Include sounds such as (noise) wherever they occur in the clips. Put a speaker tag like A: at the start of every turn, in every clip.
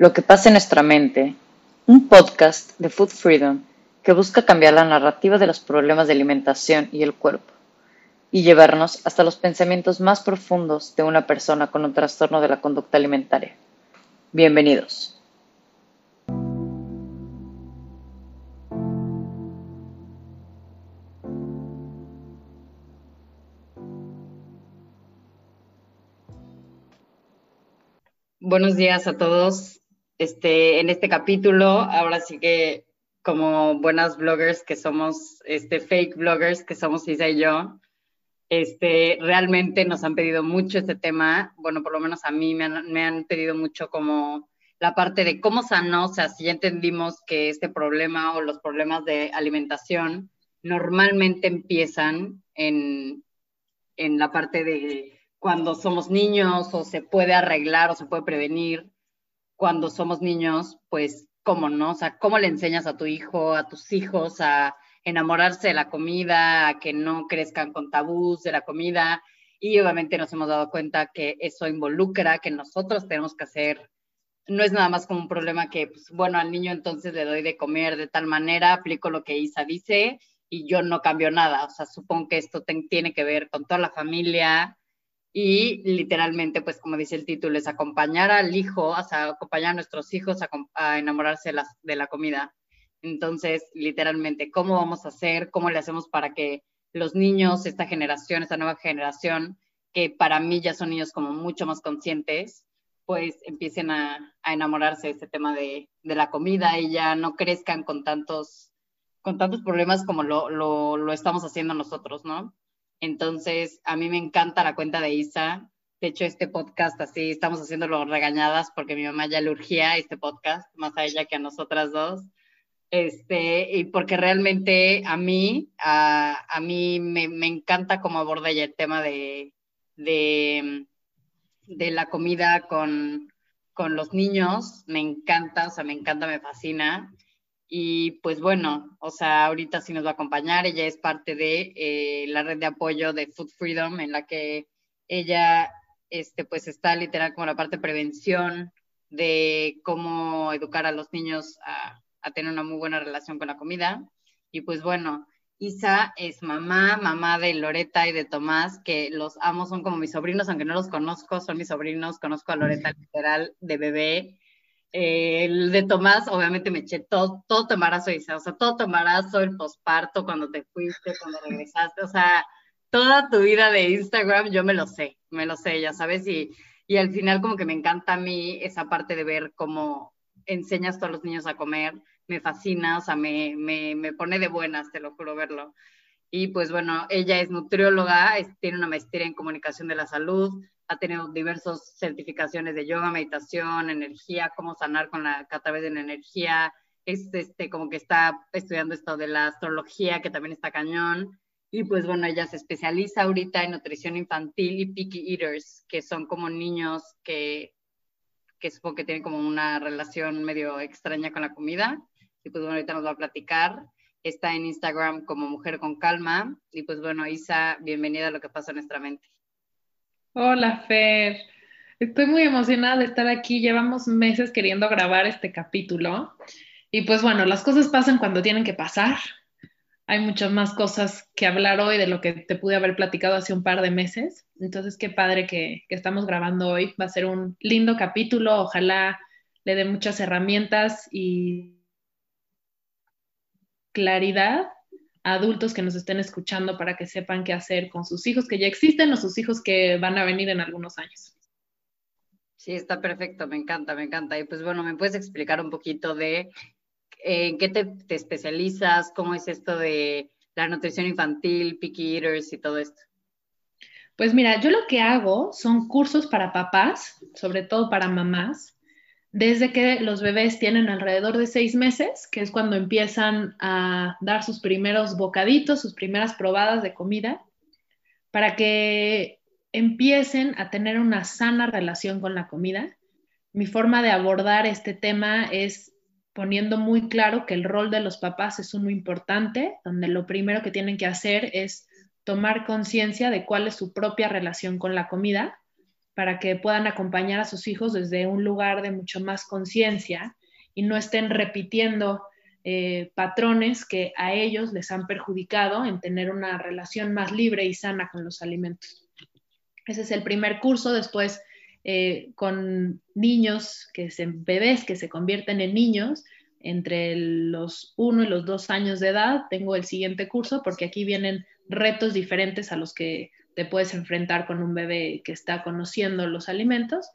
A: Lo que pasa en nuestra mente, un podcast de Food Freedom que busca cambiar la narrativa de los problemas de alimentación y el cuerpo y llevarnos hasta los pensamientos más profundos de una persona con un trastorno de la conducta alimentaria. Bienvenidos. Buenos días a todos. Este, en este capítulo, ahora sí que como buenas bloggers que somos, este, fake bloggers que somos Isa y yo, este, realmente nos han pedido mucho este tema. Bueno, por lo menos a mí me han, me han pedido mucho como la parte de cómo sanó, o sea, si ya entendimos que este problema o los problemas de alimentación normalmente empiezan en, en la parte de cuando somos niños o se puede arreglar o se puede prevenir cuando somos niños, pues cómo no, o sea, cómo le enseñas a tu hijo, a tus hijos a enamorarse de la comida, a que no crezcan con tabús de la comida y obviamente nos hemos dado cuenta que eso involucra que nosotros tenemos que hacer no es nada más como un problema que, pues, bueno, al niño entonces le doy de comer de tal manera, aplico lo que Isa dice y yo no cambio nada. O sea, supongo que esto tiene que ver con toda la familia, y literalmente, pues como dice el título, es acompañar al hijo, o acompañar a nuestros hijos a, enamorarse de la, comida. Entonces, literalmente, ¿cómo vamos a hacer? ¿Cómo le hacemos para que los niños, esta generación, esta nueva generación, que para mí ya son niños como mucho más conscientes, pues empiecen a, enamorarse de este tema de, la comida y ya no crezcan con tantos, con tantos problemas como lo, lo estamos haciendo nosotros, ¿no? Entonces, a mí me encanta la cuenta de Isa. De hecho, este podcast así, estamos haciéndolo regañadas porque mi mamá ya le urgía este podcast, más a ella que a nosotras dos. Este, y porque realmente a mí, a, mí me, encanta cómo aborda el tema de, de, de la comida con, con los niños. Me encanta, o sea, me encanta, me fascina. Y pues bueno, o sea, ahorita sí nos va a acompañar. Ella es parte de eh, la red de apoyo de Food Freedom, en la que ella, este, pues está literal como la parte de prevención de cómo educar a los niños a, a tener una muy buena relación con la comida. Y pues bueno, Isa es mamá, mamá de Loreta y de Tomás, que los amo, son como mis sobrinos, aunque no los conozco, son mis sobrinos, conozco a Loreta literal de bebé el de Tomás, obviamente me eché todo, todo tu embarazo, o sea, todo tu embarazo, el posparto, cuando te fuiste, cuando regresaste, o sea, toda tu vida de Instagram, yo me lo sé, me lo sé, ya sabes, y, y al final como que me encanta a mí esa parte de ver cómo enseñas a todos los niños a comer, me fascina, o sea, me, me, me pone de buenas, te lo juro verlo. Y pues bueno, ella es nutrióloga, tiene una maestría en comunicación de la salud, ha tenido diversas certificaciones de yoga, meditación, energía, cómo sanar con la, a través de la energía. Es este, como que está estudiando esto de la astrología, que también está cañón. Y pues bueno, ella se especializa ahorita en nutrición infantil y picky eaters, que son como niños que, que supongo que tienen como una relación medio extraña con la comida. Y pues bueno, ahorita nos va a platicar. Está en Instagram como Mujer con Calma. Y pues bueno, Isa, bienvenida a lo que pasa en nuestra mente.
B: Hola, Fer. Estoy muy emocionada de estar aquí. Llevamos meses queriendo grabar este capítulo. Y pues bueno, las cosas pasan cuando tienen que pasar. Hay muchas más cosas que hablar hoy de lo que te pude haber platicado hace un par de meses. Entonces, qué padre que, que estamos grabando hoy. Va a ser un lindo capítulo. Ojalá le dé muchas herramientas y claridad adultos que nos estén escuchando para que sepan qué hacer con sus hijos que ya existen o sus hijos que van a venir en algunos años.
A: Sí, está perfecto, me encanta, me encanta. Y pues bueno, ¿me puedes explicar un poquito de en qué te, te, especializas? ¿Cómo es esto de la nutrición infantil, picky eaters y todo esto?
B: Pues mira, yo lo que hago son cursos para papás, sobre todo para mamás, desde que los bebés tienen alrededor de seis meses, que es cuando empiezan a dar sus primeros bocaditos, sus primeras probadas de comida, para que empiecen a tener una sana relación con la comida. Mi forma de abordar este tema es poniendo muy claro que el rol de los papás es uno importante, donde lo primero que tienen que hacer es tomar conciencia de cuál es su propia relación con la comida para que puedan acompañar a sus hijos desde un lugar de mucho más conciencia y no estén repitiendo eh, patrones que a ellos les han perjudicado en tener una relación más libre y sana con los alimentos. Ese es el primer curso. Después, eh, con niños, que se, bebés que se convierten en niños, entre los 1 y los 2 años de edad, tengo el siguiente curso porque aquí vienen retos diferentes a los que te puedes enfrentar con un bebé que está conociendo los alimentos.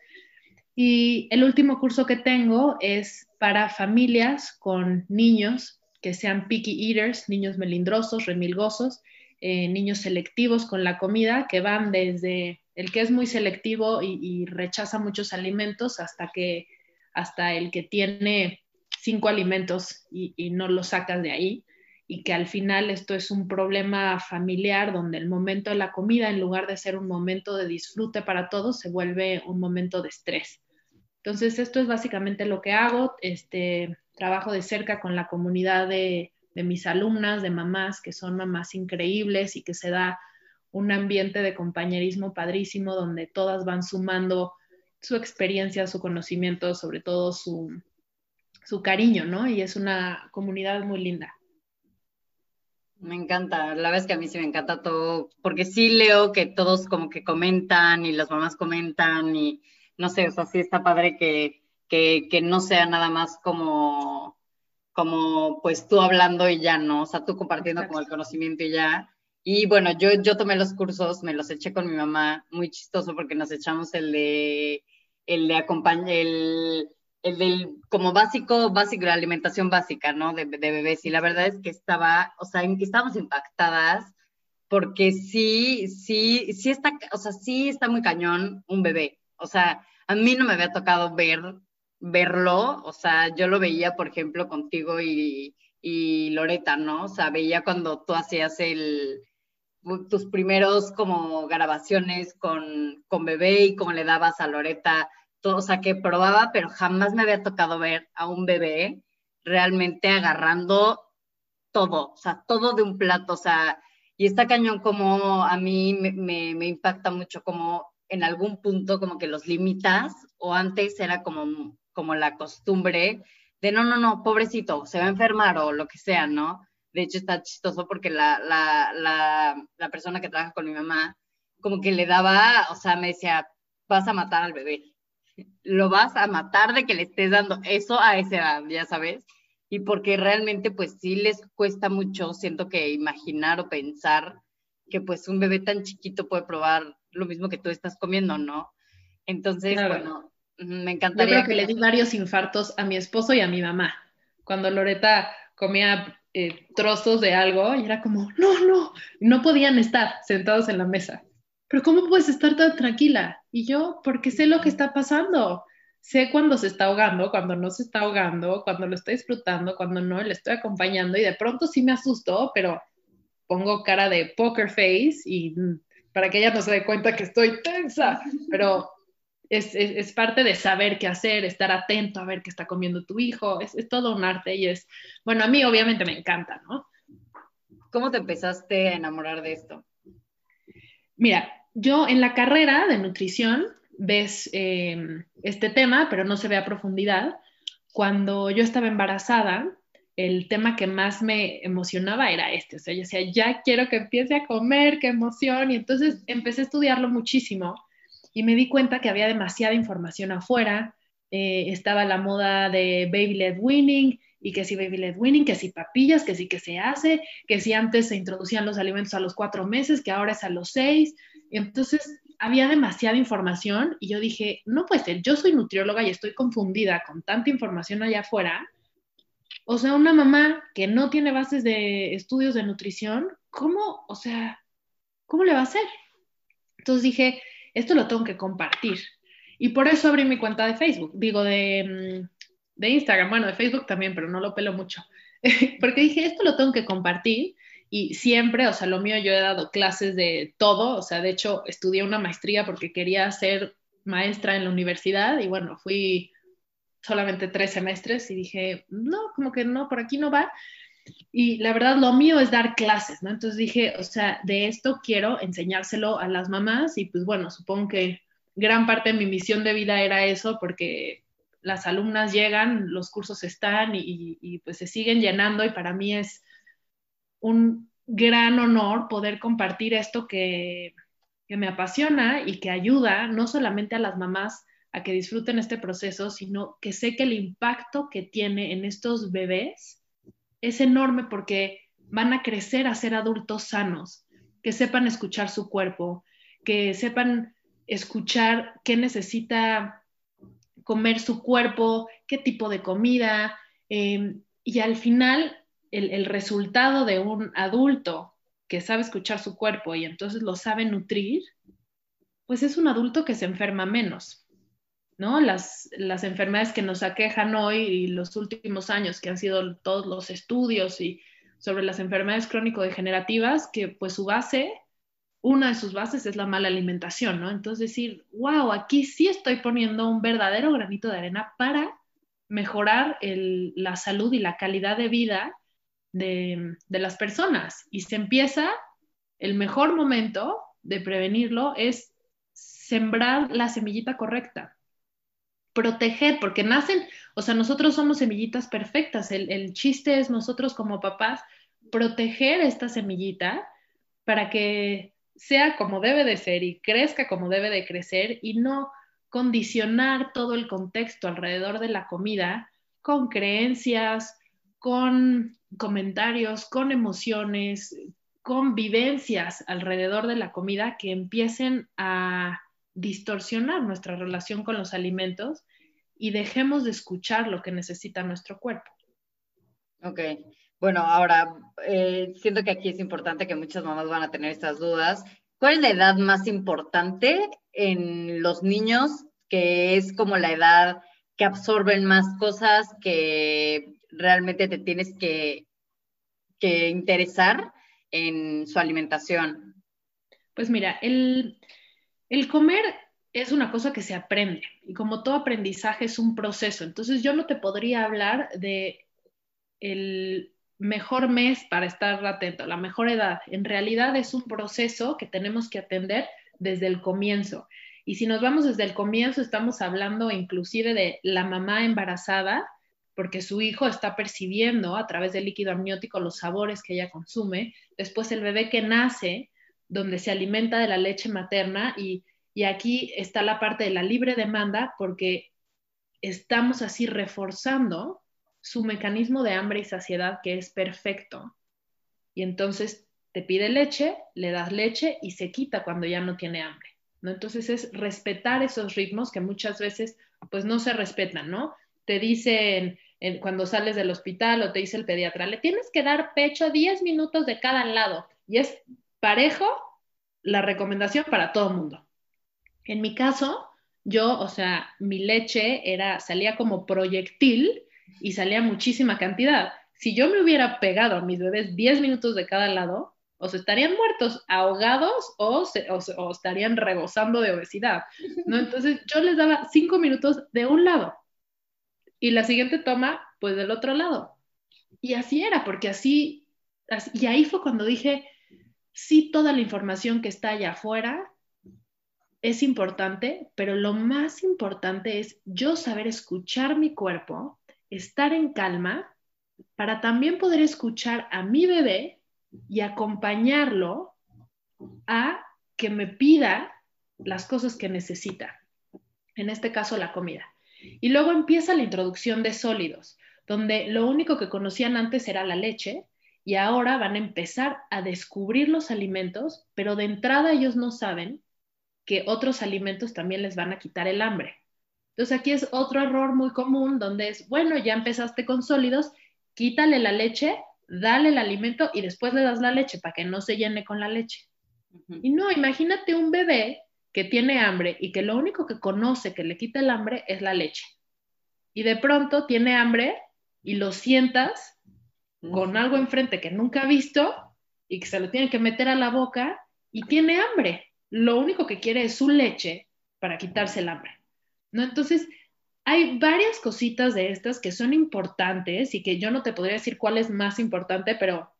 B: Y el último curso que tengo es para familias con niños que sean picky eaters, niños melindrosos, remilgosos, eh, niños selectivos con la comida, que van desde el que es muy selectivo y, rechaza muchos alimentos hasta que hasta el que tiene cinco alimentos y, y no los sacas de ahí y que al final esto es un problema familiar donde el momento de la comida, en lugar de ser un momento de disfrute para todos, se vuelve un momento de estrés. Entonces, esto es básicamente lo que hago. Este, trabajo de cerca con la comunidad de, de mis alumnas, de mamás, que son mamás increíbles y que se da un ambiente de compañerismo padrísimo donde todas van sumando su experiencia, su conocimiento, sobre todo su, su cariño, ¿no? Y es una comunidad muy linda.
A: Me encanta, la verdad es que a mí sí me encanta todo, porque sí leo que todos como que comentan y las mamás comentan y no sé, o sea, sí está padre que, que, que no sea nada más como, como pues tú hablando y ya, ¿no? O sea, tú compartiendo como el conocimiento y ya. Y bueno, yo, yo tomé los cursos, me los eché con mi mamá, muy chistoso porque nos echamos el de, el de acompañar, el, el del como básico, básico, la alimentación básica, ¿no? De, de, bebés. Y la verdad es que estaba, o sea, en que estábamos impactadas porque sí, sí, sí está, o sea, sí está muy cañón un bebé. O sea, a mí no me había tocado ver, verlo, o sea, yo lo veía, por ejemplo, contigo y, y Loreta, ¿no? O sea, veía cuando tú hacías el, tus primeros como grabaciones con, con bebé y cómo le dabas a Loreta, o sea, que probaba, pero jamás me había tocado ver a un bebé realmente agarrando todo, o sea, todo de un plato, o sea, y está cañón como a mí me, me, me impacta mucho como en algún punto como que los limitas o antes era como, como la costumbre de no, no, no, pobrecito, se va a enfermar o lo que sea, ¿no? De hecho está chistoso porque la, la, la, la persona que trabaja con mi mamá como que le daba, o sea, me decía, vas a matar al bebé, lo vas a matar de que le estés dando eso a esa edad, ya sabes, y porque realmente pues sí les cuesta mucho, siento que imaginar o pensar que pues un bebé tan chiquito puede probar lo mismo que tú estás comiendo, ¿no? Entonces, bueno, me encantaría.
B: Yo creo que, le di varios infartos a mi esposo y a mi mamá. Cuando Loreta comía eh, trozos de algo y era como, no, no, no podían estar sentados en la mesa. Pero ¿cómo puedes estar tan tranquila? Y yo, porque sé lo que está pasando. Sé cuando se está ahogando, cuando no se está ahogando, cuando lo estoy disfrutando, cuando no, le estoy acompañando y de pronto sí me asustó, pero pongo cara de poker face y para que ella no se dé cuenta que estoy tensa, (laughs) pero es, es, es, parte de saber qué hacer, estar atento a ver qué está comiendo tu hijo, es, es, todo un arte y es, bueno, a mí obviamente me encanta, ¿no?
A: ¿Cómo te empezaste a enamorar de esto?
B: Mira, yo en la carrera de nutrición ves eh, este tema, pero no se ve a profundidad. Cuando yo estaba embarazada, el tema que más me emocionaba era este, o sea, yo decía, ya quiero que empiece a comer, qué emoción, y entonces empecé a estudiarlo muchísimo y me di cuenta que había demasiada información afuera, eh, estaba la moda de baby led winning, y que si baby led winning, que si papillas, que si que se hace, que si antes se introducían los alimentos a los cuatro meses, que ahora es a los seis, entonces había demasiada información y yo dije, no puede ser, yo soy nutrióloga y estoy confundida con tanta información allá afuera, o sea, una mamá que no tiene bases de estudios de nutrición, ¿cómo, o sea, cómo le va a hacer? Entonces dije, esto lo tengo que compartir. Y por eso abrí mi cuenta de Facebook, digo, de, mm, de Instagram, bueno, de Facebook también, pero no lo pelo mucho. (laughs) Porque dije, esto lo tengo que compartir y siempre, o sea, lo mío yo he dado clases de todo, o sea, de hecho estudié una maestría porque quería ser maestra en la universidad y bueno, fui solamente tres semestres y dije, no, como que no, por aquí no va. Y la verdad, lo mío es dar clases, ¿no? Entonces dije, o sea, de esto quiero enseñárselo a las mamás y pues bueno, supongo que gran parte de mi misión de vida era eso, porque las alumnas llegan, los cursos están y, pues se siguen llenando y para mí es un gran honor poder compartir esto que, que me apasiona y que ayuda no solamente a las mamás a que disfruten este proceso, sino que sé que el impacto que tiene en estos bebés es enorme porque van a crecer a ser adultos sanos, que sepan escuchar su cuerpo, que sepan escuchar qué necesita comer su cuerpo, qué tipo de comida, em, y al final el, el resultado de un adulto que sabe escuchar su cuerpo y entonces lo sabe nutrir, pues es un adulto que se enferma menos. ¿no? Las, las enfermedades que nos aquejan hoy y los últimos años, que han sido todos los estudios y sobre las enfermedades crónico-degenerativas, que pues su base, una de sus bases es la mala alimentación, ¿no? Entonces decir, wow, aquí sí estoy poniendo un verdadero granito de arena para mejorar la salud y la calidad de vida de, las personas. Y se empieza, el mejor momento de prevenirlo es sembrar la semillita correcta proteger, porque nacen, o sea, nosotros somos semillitas perfectas. El, chiste es nosotros como papás proteger esta semillita para que sea como debe de ser y crezca como debe de crecer y no condicionar todo el contexto alrededor de la comida con creencias, con comentarios, con emociones, con vivencias alrededor de la comida que empiecen a distorsionar nuestra relación con los alimentos y dejemos de escuchar lo que necesita nuestro cuerpo.
A: Ok, bueno, ahora eh, siento que aquí es importante que muchas mamás van a tener estas dudas. ¿Cuál es la edad más importante en los niños que es como la edad que absorben más cosas que realmente te tienes que, que interesar en su alimentación?
B: Pues mira, el, el comer es una cosa que se aprende y como todo aprendizaje es un proceso. Entonces yo no te podría hablar de el mejor mes para estar atento, la mejor edad. En realidad es un proceso que tenemos que atender desde el comienzo. Y si nos vamos desde el comienzo, estamos hablando inclusive de la mamá embarazada, porque su hijo está percibiendo a través del líquido amniótico los sabores que ella consume. Después el bebé que nace donde se alimenta de la leche materna y, aquí está la parte de la libre demanda porque estamos así reforzando su mecanismo de hambre y saciedad que es perfecto. Y entonces te pide leche, le das leche y se quita cuando ya no tiene hambre. ¿no? Entonces es respetar esos ritmos que muchas veces pues no se respetan, ¿no? Te dicen cuando sales del hospital o te dice el pediatra, le tienes que dar pecho 10 minutos de cada lado. Y es parejo la recomendación para todo mundo. En mi caso, yo, o sea, mi leche era, salía como proyectil y salía muchísima cantidad. Si yo me hubiera pegado a mis bebés 10 minutos de cada lado, o se estarían muertos, ahogados o, o, estarían rebosando de obesidad, ¿no? Entonces yo les daba 5 minutos de un lado y la siguiente toma, pues del otro lado. Y así era, porque así, así y ahí fue cuando dije, sí toda la información que está allá afuera es importante, pero lo más importante es yo saber escuchar mi cuerpo, estar en calma, para también poder escuchar a mi bebé y acompañarlo a que me pida las cosas que necesita, en este caso la comida. Y luego empieza la introducción de sólidos, donde lo único que conocían antes era la leche y ahora van a empezar a descubrir los alimentos, pero de entrada ellos no saben que otros alimentos también les van a quitar el hambre. Entonces aquí es otro error muy común donde es, bueno, ya empezaste con sólidos, quítale la leche, dale el alimento y después le das la leche para que no se llene con la leche. Y no, imagínate un bebé que tiene hambre y que lo único que conoce que le quita el hambre es la leche. Y de pronto tiene hambre y lo sientas con algo enfrente que nunca ha visto y que se lo tiene que meter a la boca y tiene hambre. Lo único que quiere es su leche para quitarse el hambre. Entonces, hay varias cositas de estas que son importantes y que yo no te podría decir cuál es más importante, pero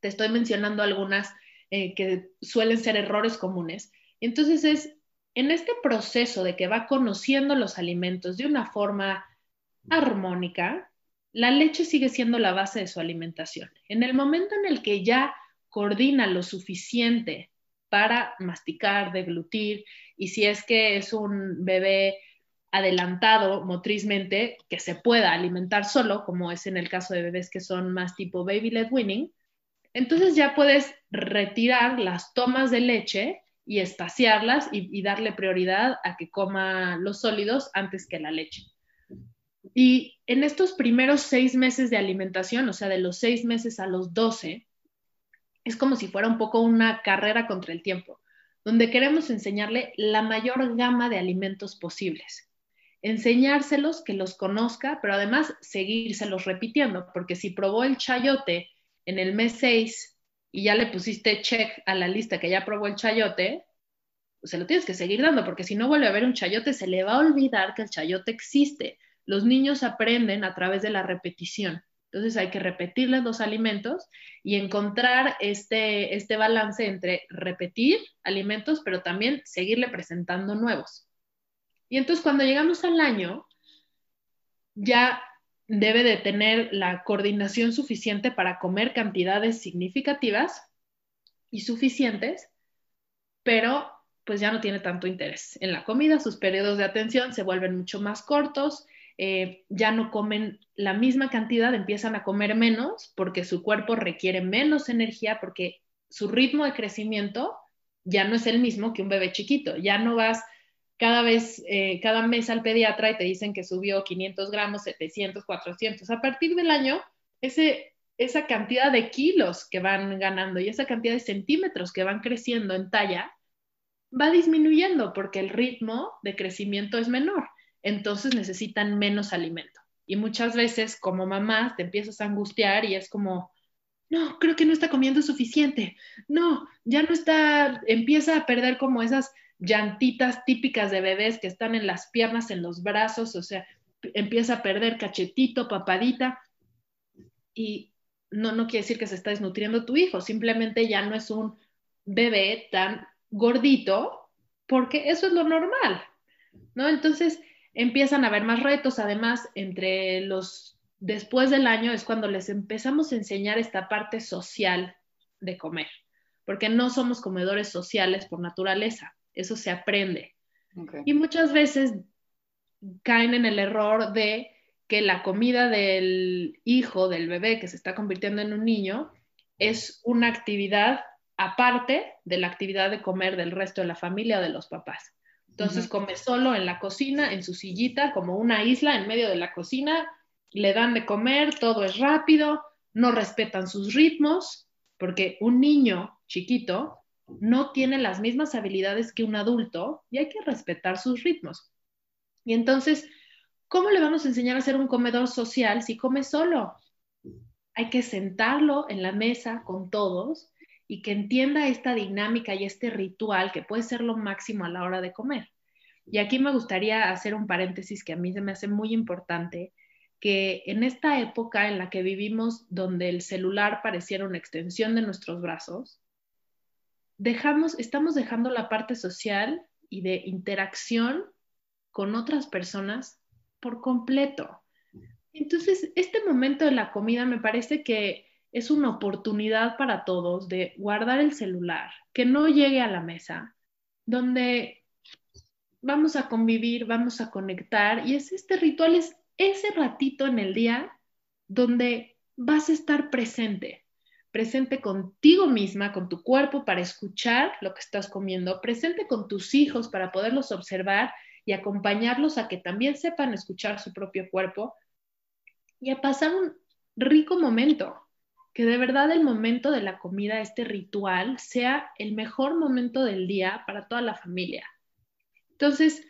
B: te estoy mencionando algunas eh, que suelen ser errores comunes. Entonces es en este proceso de que va conociendo los alimentos de una forma armónica, la leche sigue siendo la base de su alimentación. En el momento en el que ya coordina lo suficiente para masticar, deglutir, y si es que es un bebé adelantado motrizmente, que se pueda alimentar solo, como es en el caso de bebés que son más tipo baby led weaning, entonces ya puedes retirar las tomas de leche y espaciarlas y, darle prioridad a que coma los sólidos antes que la leche. Y en estos primeros seis meses de alimentación, o sea, de los seis meses a los doce, es como si fuera un poco una carrera contra el tiempo, donde queremos enseñarle la mayor gama de alimentos posibles. Enseñárselos, que los conozca, pero además seguírselos repitiendo, porque si probó el chayote en el mes 6 y ya le pusiste check a la lista que ya probó el chayote, pues se lo tienes que seguir dando, porque si no vuelve a ver un chayote, se le va a olvidar que el chayote existe. Los niños aprenden a través de la repetición. Entonces hay que repetirles los alimentos y encontrar este, este balance entre repetir alimentos, pero también seguirle presentando nuevos. Y entonces cuando llegamos al año, ya debe de tener la coordinación suficiente para comer cantidades significativas y suficientes, pero pues ya no tiene tanto interés en la comida, sus periodos de atención se vuelven mucho más cortos, eh, ya no comen la misma cantidad, empiezan a comer menos porque su cuerpo requiere menos energía, porque su ritmo de crecimiento ya no es el mismo que un bebé chiquito, ya no vas cada vez, eh, cada mes al pediatra y te dicen que subió 500 gramos, 700, 400. A partir del año, esa cantidad de kilos que van ganando y esa cantidad de centímetros que van creciendo en talla va disminuyendo porque el ritmo de crecimiento es menor. Entonces necesitan menos alimento. Y muchas veces como mamá te empiezas a angustiar y es como, no, creo que no está comiendo suficiente. No, ya no está, empieza a perder como esas llantitas típicas de bebés que están en las piernas, en los brazos, o sea, empieza a perder cachetito, papadita, y no, no quiere decir que se está desnutriendo tu hijo, simplemente ya no es un bebé tan gordito, porque eso es lo normal, ¿no? Entonces empiezan a haber más retos, además, entre los, después del año es cuando les empezamos a enseñar esta parte social de comer, porque no somos comedores sociales por naturaleza eso se aprende. Y muchas veces caen en el error de que la comida del hijo, del bebé que se está convirtiendo en un niño, es una actividad aparte de la actividad de comer del resto de la familia o de los papás. Entonces come solo en la cocina, en su sillita, como una isla en medio de la cocina, le dan de comer, todo es rápido, no respetan sus ritmos, porque un niño chiquito no tiene las mismas habilidades que un adulto y hay que respetar sus ritmos. Y entonces, ¿cómo le vamos a enseñar a ser un comedor social si come solo? Hay que sentarlo en la mesa con todos y que entienda esta dinámica y este ritual que puede ser lo máximo a la hora de comer. Y aquí me gustaría hacer un paréntesis que a mí se me hace muy importante, que en esta época en la que vivimos, donde el celular pareciera una extensión de nuestros brazos, dejamos, estamos dejando la parte social y de interacción con otras personas por completo. Entonces, este momento de la comida me parece que es una oportunidad para todos de guardar el celular, que no llegue a la mesa, donde vamos a convivir, vamos a conectar y es este ritual, es ese ratito en el día donde vas a estar presente, presente contigo misma, con tu cuerpo para escuchar lo que estás comiendo, presente con tus hijos para poderlos observar y acompañarlos a que también sepan escuchar su propio cuerpo y a pasar un rico momento, que de verdad el momento de la comida, este ritual, sea el mejor momento del día para toda la familia. Entonces,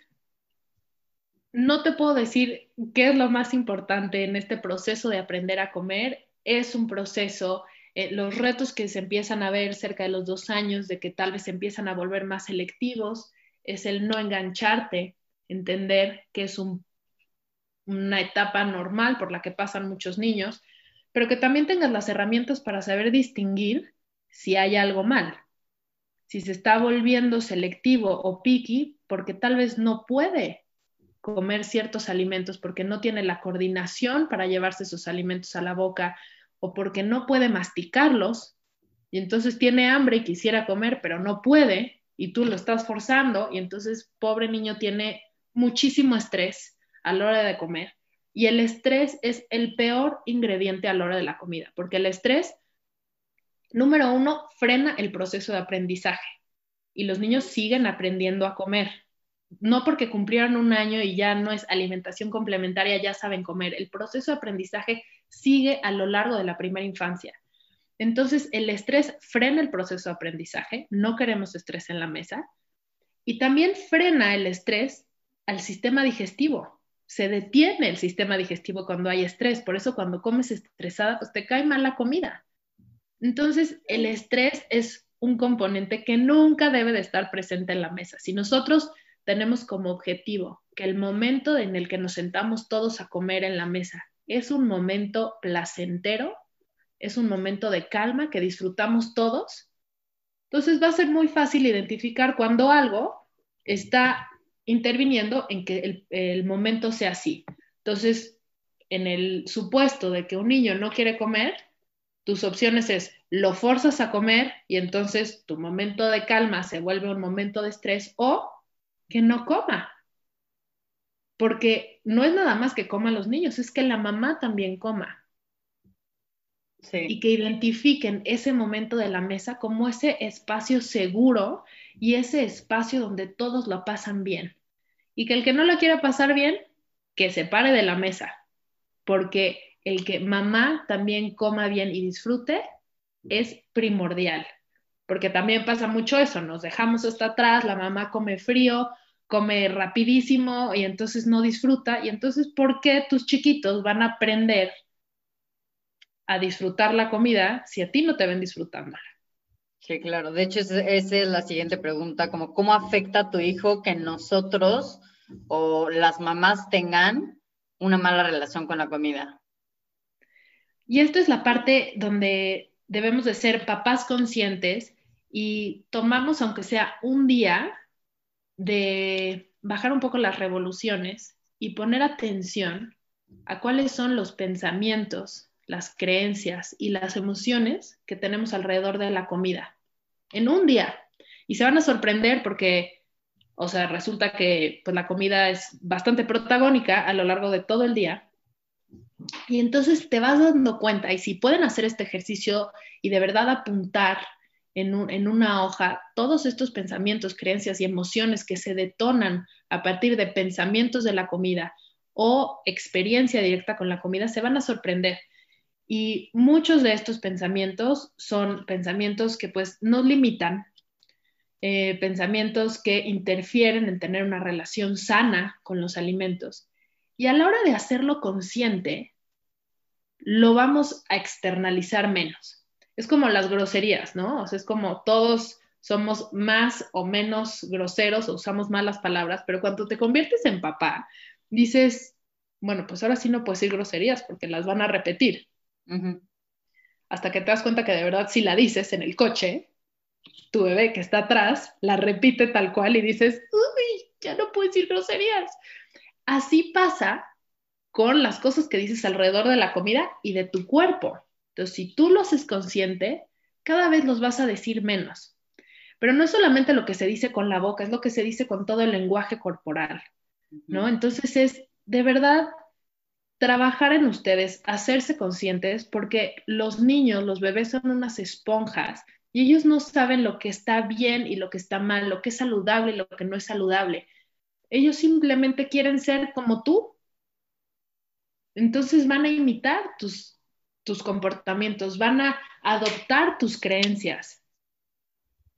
B: no te puedo decir qué es lo más importante en este proceso de aprender a comer. Es un proceso eh, los retos que se empiezan a ver cerca de los dos años, de que tal vez empiezan a volver más selectivos, es el no engancharte, entender que es una etapa normal por la que pasan muchos niños, pero que también tengas las herramientas para saber distinguir si hay algo mal. Si se está volviendo selectivo o picky, porque tal vez no puede comer ciertos alimentos porque no tiene la coordinación para llevarse esos alimentos a la boca o porque no puede masticarlos y entonces tiene hambre y quisiera comer pero no puede y tú lo estás forzando y entonces pobre niño tiene muchísimo estrés a la hora de comer y el estrés es el peor ingrediente a la hora de la comida porque el estrés número uno frena el proceso de aprendizaje y los niños siguen aprendiendo a comer no porque cumplieron un año y ya no es alimentación complementaria, ya saben comer. El proceso de aprendizaje sigue a lo largo de la primera infancia. Entonces, el estrés frena el proceso de aprendizaje, no queremos estrés en la mesa, y también frena el estrés al sistema digestivo. Se detiene el sistema digestivo cuando hay estrés, por eso cuando comes estresada, pues te cae mal la comida. Entonces, el estrés es un componente que nunca debe de estar presente en la mesa. Si nosotros tenemos como objetivo que el momento en el que nos sentamos todos a comer en la mesa es un momento placentero, es un momento de calma que disfrutamos todos, entonces va a ser muy fácil identificar cuando algo está interviniendo en que el, momento sea así. Entonces, en el supuesto de que un niño no quiere comer, tus opciones es lo forzas a comer y entonces tu momento de calma se vuelve un momento de estrés o que no coma. Porque no es nada más que coman los niños, es que la mamá también coma. Y que identifiquen ese momento de la mesa como ese espacio seguro y ese espacio donde todos lo pasan bien. Y que el que no lo quiera pasar bien, que se pare de la mesa. Porque el que mamá también coma bien y disfrute es primordial. Porque también pasa mucho eso, nos dejamos hasta atrás, la mamá come frío, come rapidísimo y entonces no disfruta. Y entonces, ¿por qué tus chiquitos van a aprender a disfrutar la comida si a ti no te ven disfrutándola?
A: Sí, claro. De hecho, esa es la siguiente pregunta, como cómo afecta a tu hijo que nosotros o las mamás tengan una mala relación con la comida.
B: Y esto es la parte donde debemos de ser papás conscientes y tomamos, aunque sea un día, de bajar un poco las revoluciones y poner atención a cuáles son los pensamientos, las creencias y las emociones que tenemos alrededor de la comida en un día. Y se van a sorprender porque, o sea, resulta que pues, la comida es bastante protagónica a lo largo de todo el día. Y entonces te vas dando cuenta, y si pueden hacer este ejercicio y de verdad apuntar en, una hoja todos estos pensamientos, creencias y emociones que se detonan a partir de pensamientos de la comida o experiencia directa con la comida, se van a sorprender. Y muchos de estos pensamientos son pensamientos que pues nos limitan, eh, pensamientos que interfieren en tener una relación sana con los alimentos. Y a la hora de hacerlo consciente, lo vamos a externalizar menos es como las groserías, ¿no? O sea, es como todos somos más o menos groseros o usamos malas palabras, pero cuando te conviertes en papá, dices, bueno, pues ahora sí no puedes decir groserías porque las van a repetir. Hasta que te das cuenta que de verdad si la dices en el coche, tu bebé que está atrás la repite tal cual y dices, uy, ya no puedes decir groserías. Así pasa con las cosas que dices alrededor de la comida y de tu cuerpo. Entonces, si tú lo haces consciente, cada vez los vas a decir menos. Pero no es solamente lo que se dice con la boca, es lo que se dice con todo el lenguaje corporal, ¿no? Entonces es de verdad trabajar en ustedes, hacerse conscientes, porque los niños, los bebés son unas esponjas y ellos no saben lo que está bien y lo que está mal, lo que es saludable y lo que no es saludable. Ellos simplemente quieren ser como tú. Entonces van a imitar tus, tus comportamientos, van a adoptar tus creencias.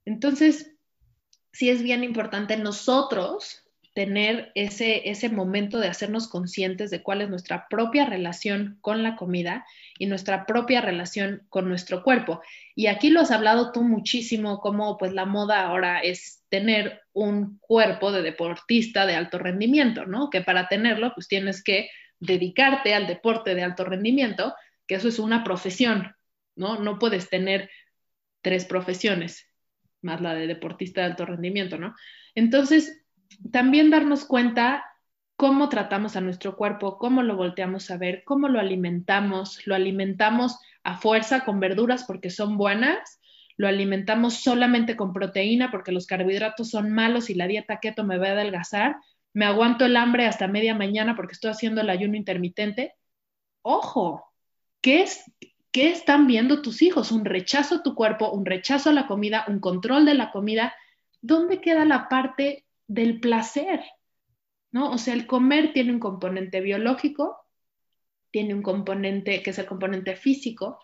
B: Entonces, sí es bien importante nosotros tener ese, ese momento de hacernos conscientes de cuál es nuestra propia relación con la comida y nuestra propia relación con nuestro cuerpo. Y aquí lo has hablado tú muchísimo, como pues la moda ahora es tener un cuerpo de deportista de alto rendimiento, ¿no? Que para tenerlo pues tienes que dedicarte al deporte de alto rendimiento, que eso es una profesión, ¿no? No puedes tener tres profesiones, más la de deportista de alto rendimiento, ¿no? Entonces, también darnos cuenta cómo tratamos a nuestro cuerpo, cómo lo volteamos a ver, cómo lo alimentamos. Lo alimentamos a fuerza con verduras porque son buenas, lo alimentamos solamente con proteína porque los carbohidratos son malos y la dieta keto me va a adelgazar. Me aguanto el hambre hasta media mañana porque estoy haciendo el ayuno intermitente. Ojo, ¿qué, es, ¿qué están viendo tus hijos? Un rechazo a tu cuerpo, un rechazo a la comida, un control de la comida. ¿Dónde queda la parte del placer? ¿No? O sea, el comer tiene un componente biológico, tiene un componente que es el componente físico,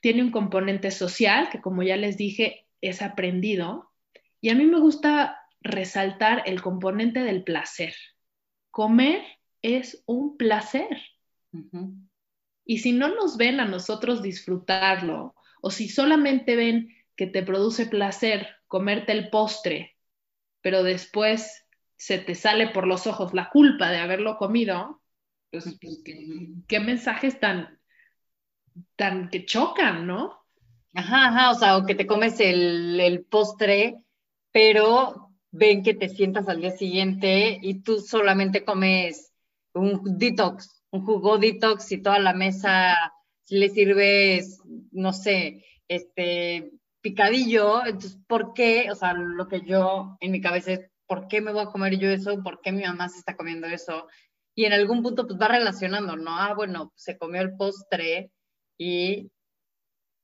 B: tiene un componente social, que como ya les dije, es aprendido. Y a mí me gusta resaltar el componente del placer. Comer es un placer. Y si no nos ven a nosotros disfrutarlo, o si solamente ven que te produce placer comerte el postre, pero después se te sale por los ojos la culpa de haberlo comido, pues, pues ¿qué, mensajes tan, tan que chocan, ¿no?
A: Ajá, ajá, o sea, o que te comes el, postre, pero ven que te sientas al día siguiente y tú solamente comes un detox, un jugo detox y toda la mesa le sirves, no sé, este picadillo, entonces, ¿por qué? O sea, lo que yo en mi cabeza es, ¿por qué me voy a comer yo eso? ¿Por qué mi mamá se está comiendo eso? Y en algún punto pues va relacionando, ¿no? Ah, bueno, se comió el postre, y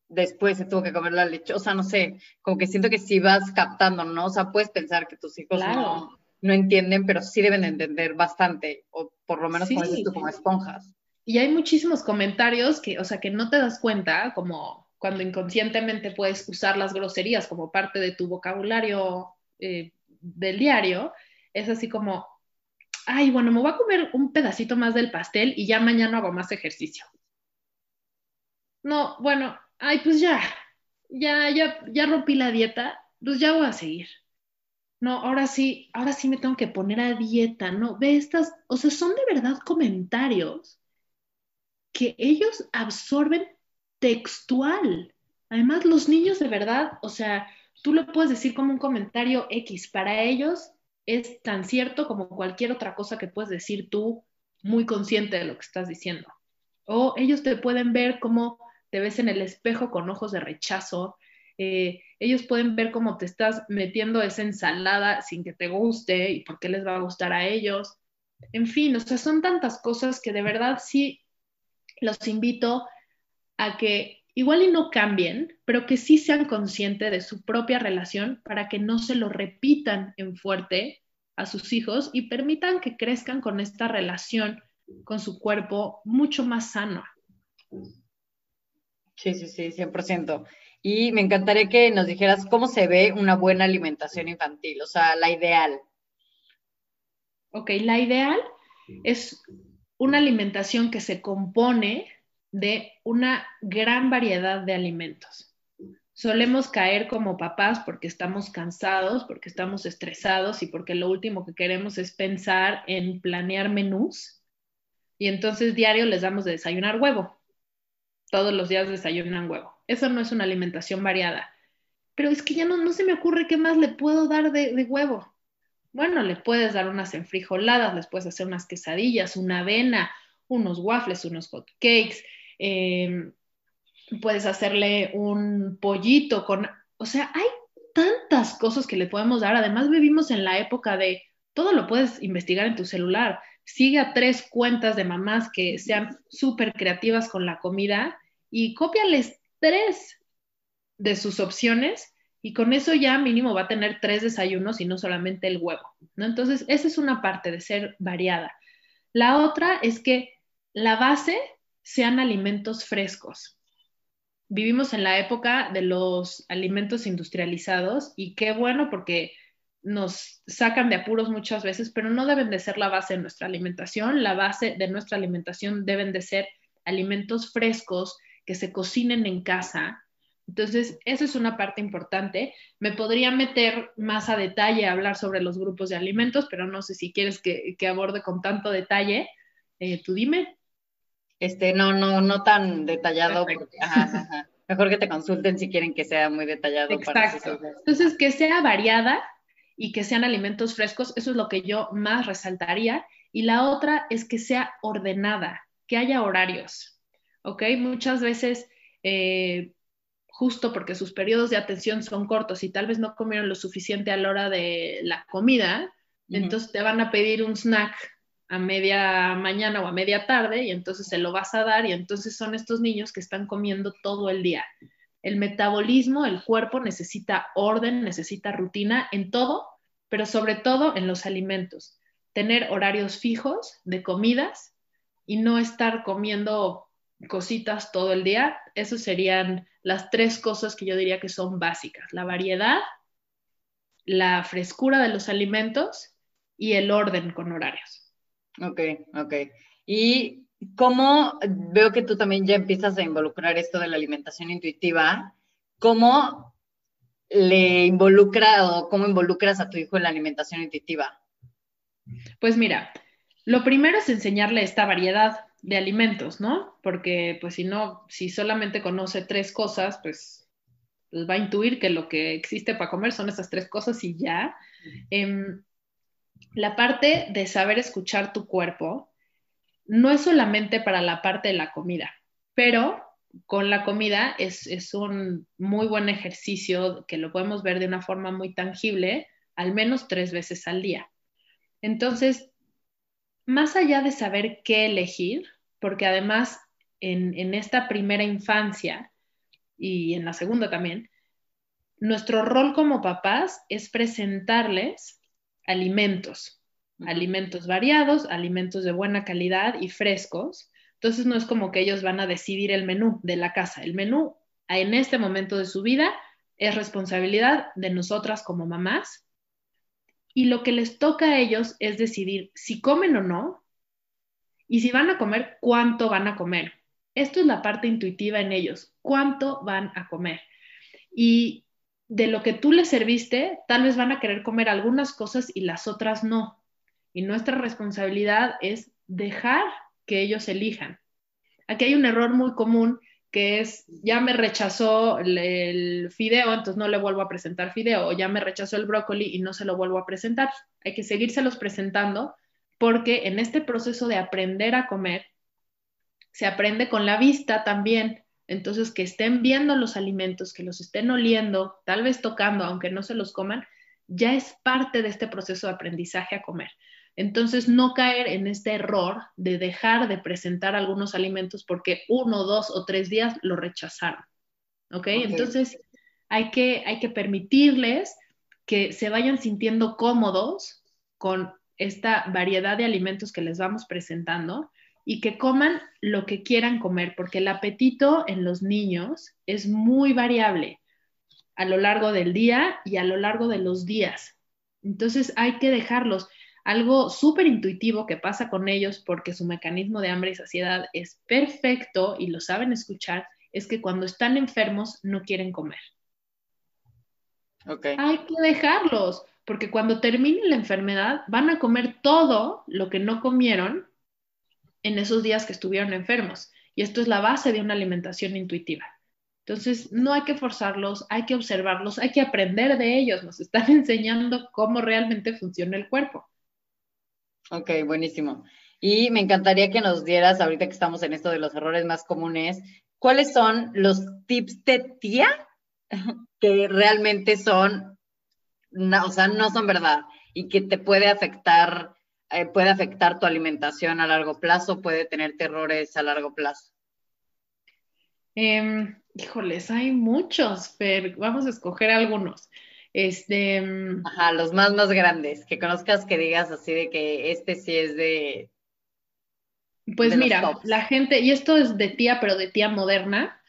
A: después se tuvo que comer la leche. O sea, no sé, como que siento que sí vas captando, ¿no? O sea, puedes pensar que tus hijos no, no, entienden, pero sí deben entender bastante, o por lo menos tú, como esponjas.
B: Y hay muchísimos comentarios que, o sea, que no te das cuenta, como cuando inconscientemente puedes usar las groserías como parte de tu vocabulario eh, del diario, es así como, ay, bueno, me voy a comer un pedacito más del pastel y ya mañana hago más ejercicio no, bueno, ay, pues ya, ya, ya, ya rompí la dieta, pues ya voy a seguir. No, ahora sí, ahora sí me tengo que poner a dieta, ¿no? Ve estas, o sea, son de verdad comentarios que ellos absorben textual. Además, los niños de verdad, o sea, tú lo puedes decir como un comentario X, para ellos es tan cierto como cualquier otra cosa que puedes decir tú muy consciente de lo que estás diciendo. O ellos te pueden ver como te ves en el espejo con ojos de rechazo. Eh, ellos pueden ver cómo te estás metiendo esa ensalada sin que te guste y por qué les va a gustar a ellos. En fin, o sea, son tantas cosas que de verdad sí los invito a que igual y no cambien, pero que sí sean conscientes de su propia relación para que no se lo repitan en fuerte a sus hijos y permitan que crezcan con esta relación con su cuerpo mucho más sana.
A: Sí, sí, sí, 100%. Y me encantaría que nos dijeras cómo se ve una buena alimentación infantil, o sea, la ideal.
B: Ok, la ideal es una alimentación que se compone de una gran variedad de alimentos. Solemos caer como papás porque estamos cansados, porque estamos estresados y porque lo último que queremos es pensar en planear menús. Y entonces diario les damos de desayunar huevo todos los días desayunan huevo. Eso no es una alimentación variada. Pero es que ya no, no se me ocurre qué más le puedo dar de, huevo. Bueno, le puedes dar unas enfrijoladas, les puedes hacer unas quesadillas, una avena, unos waffles, unos hot cakes, em, puedes hacerle un pollito con... O sea, hay tantas cosas que le podemos dar. Además, vivimos en la época de todo lo puedes investigar en tu celular. Sigue a tres cuentas de mamás que sean súper creativas con la comida y cópiales tres de sus opciones y con eso ya mínimo va a tener tres desayunos y no solamente el huevo, ¿no? Entonces, esa es una parte de ser variada. La otra es que la base sean alimentos frescos. Vivimos en la época de los alimentos industrializados y qué bueno porque nos sacan de apuros muchas veces, pero no deben de ser la base de nuestra alimentación. La base de nuestra alimentación deben de ser alimentos frescos que se cocinen en casa. Entonces, esa es una parte importante. Me podría meter más a detalle a hablar sobre los grupos de alimentos, pero no sé si quieres que, aborde con tanto detalle. Eh, tú dime.
A: Este, no, no, no tan detallado. Mejor que te consulten si quieren que sea muy detallado.
B: Exacto. Entonces, que sea variada y que sean alimentos frescos. Eso es lo que yo más resaltaría. Y la otra es que sea ordenada, que haya horarios. ¿Ok? Muchas veces, eh, justo porque sus periodos de atención son cortos y tal vez no comieron lo suficiente a la hora de la comida, entonces te van a pedir un snack a media mañana o a media tarde y entonces se lo vas a dar y entonces son estos niños que están comiendo todo el día. El metabolismo, el cuerpo necesita orden, necesita rutina en todo, pero sobre todo en los alimentos. Tener horarios fijos de comidas y no estar comiendo cositas todo el día. Esas serían las tres cosas que yo diría que son básicas. La variedad, la frescura de los alimentos y el orden con horarios.
A: Ok, ok. Y cómo veo que tú también ya empiezas a involucrar esto de la alimentación intuitiva, ¿cómo le involucra o cómo involucras a tu hijo en la alimentación intuitiva?
B: Pues mira, lo primero es enseñarle esta variedad de alimentos, ¿no? Porque pues si no, si solamente conoce tres cosas, pues, pues va a intuir que lo que existe para comer son esas tres cosas y ya. La parte de saber escuchar tu cuerpo no es solamente para la parte de la comida, pero con la comida es, es, un muy buen ejercicio que lo podemos ver de una forma muy tangible, al menos tres veces al día. Entonces, más allá de saber qué elegir, porque además en, en esta primera infancia y en la segunda también, nuestro rol como papás es presentarles alimentos, alimentos variados, alimentos de buena calidad y frescos. Entonces no es como que ellos van a decidir el menú de la casa. El menú en este momento de su vida es responsabilidad de nosotras como mamás. Y lo que les toca a ellos es decidir si comen o no y si van a comer, cuánto van a comer. Esto es la parte intuitiva en ellos, cuánto van a comer. Y de lo que tú les serviste, tal vez van a querer comer algunas cosas y las otras no. Y nuestra responsabilidad es dejar que ellos elijan. Aquí hay un error muy común que es, ya me rechazó el, fideo, entonces no le vuelvo a presentar fideo, o ya me rechazó el brócoli y no se lo vuelvo a presentar. Hay que seguírselos presentando porque en este proceso de aprender a comer, se aprende con la vista también. Entonces, que estén viendo los alimentos, que los estén oliendo, tal vez tocando, aunque no se los coman, ya es parte de este proceso de aprendizaje a comer. Entonces, no caer en este error de dejar de presentar algunos alimentos porque uno, dos o tres días lo rechazaron. ¿Ok? Entonces, hay que, hay que permitirles que se vayan sintiendo cómodos con esta variedad de alimentos que les vamos presentando y que coman lo que quieran comer, porque el apetito en los niños es muy variable a lo largo del día y a lo largo de los días. Entonces hay que dejarlos. Algo súper intuitivo que pasa con ellos porque su mecanismo de hambre y saciedad es perfecto y lo saben escuchar, es que cuando están enfermos no quieren comer. Hay que dejarlos, porque cuando termine la enfermedad van a comer todo lo que no comieron en esos días que estuvieron enfermos. Y esto es la base de una alimentación intuitiva. Entonces, no hay que forzarlos, hay que observarlos, hay que aprender de ellos. Nos están (laughs) enseñando cómo realmente funciona el cuerpo.
A: Ok, buenísimo. Y me encantaría que nos dieras, ahorita que estamos en esto de los errores más comunes, ¿cuáles son los tips de tía (laughs) que realmente son, o sea, no son verdad y que te puede afectar eh, puede afectar tu alimentación a largo plazo, puede tener terrores a largo plazo?
B: Em, híjoles, hay muchos, pero vamos a escoger algunos. Este, em,
A: Ajá, los más más grandes, que conozcas que digas así de que este sí es de.
B: Pues mira, la gente, y esto es de tía, pero de tía moderna,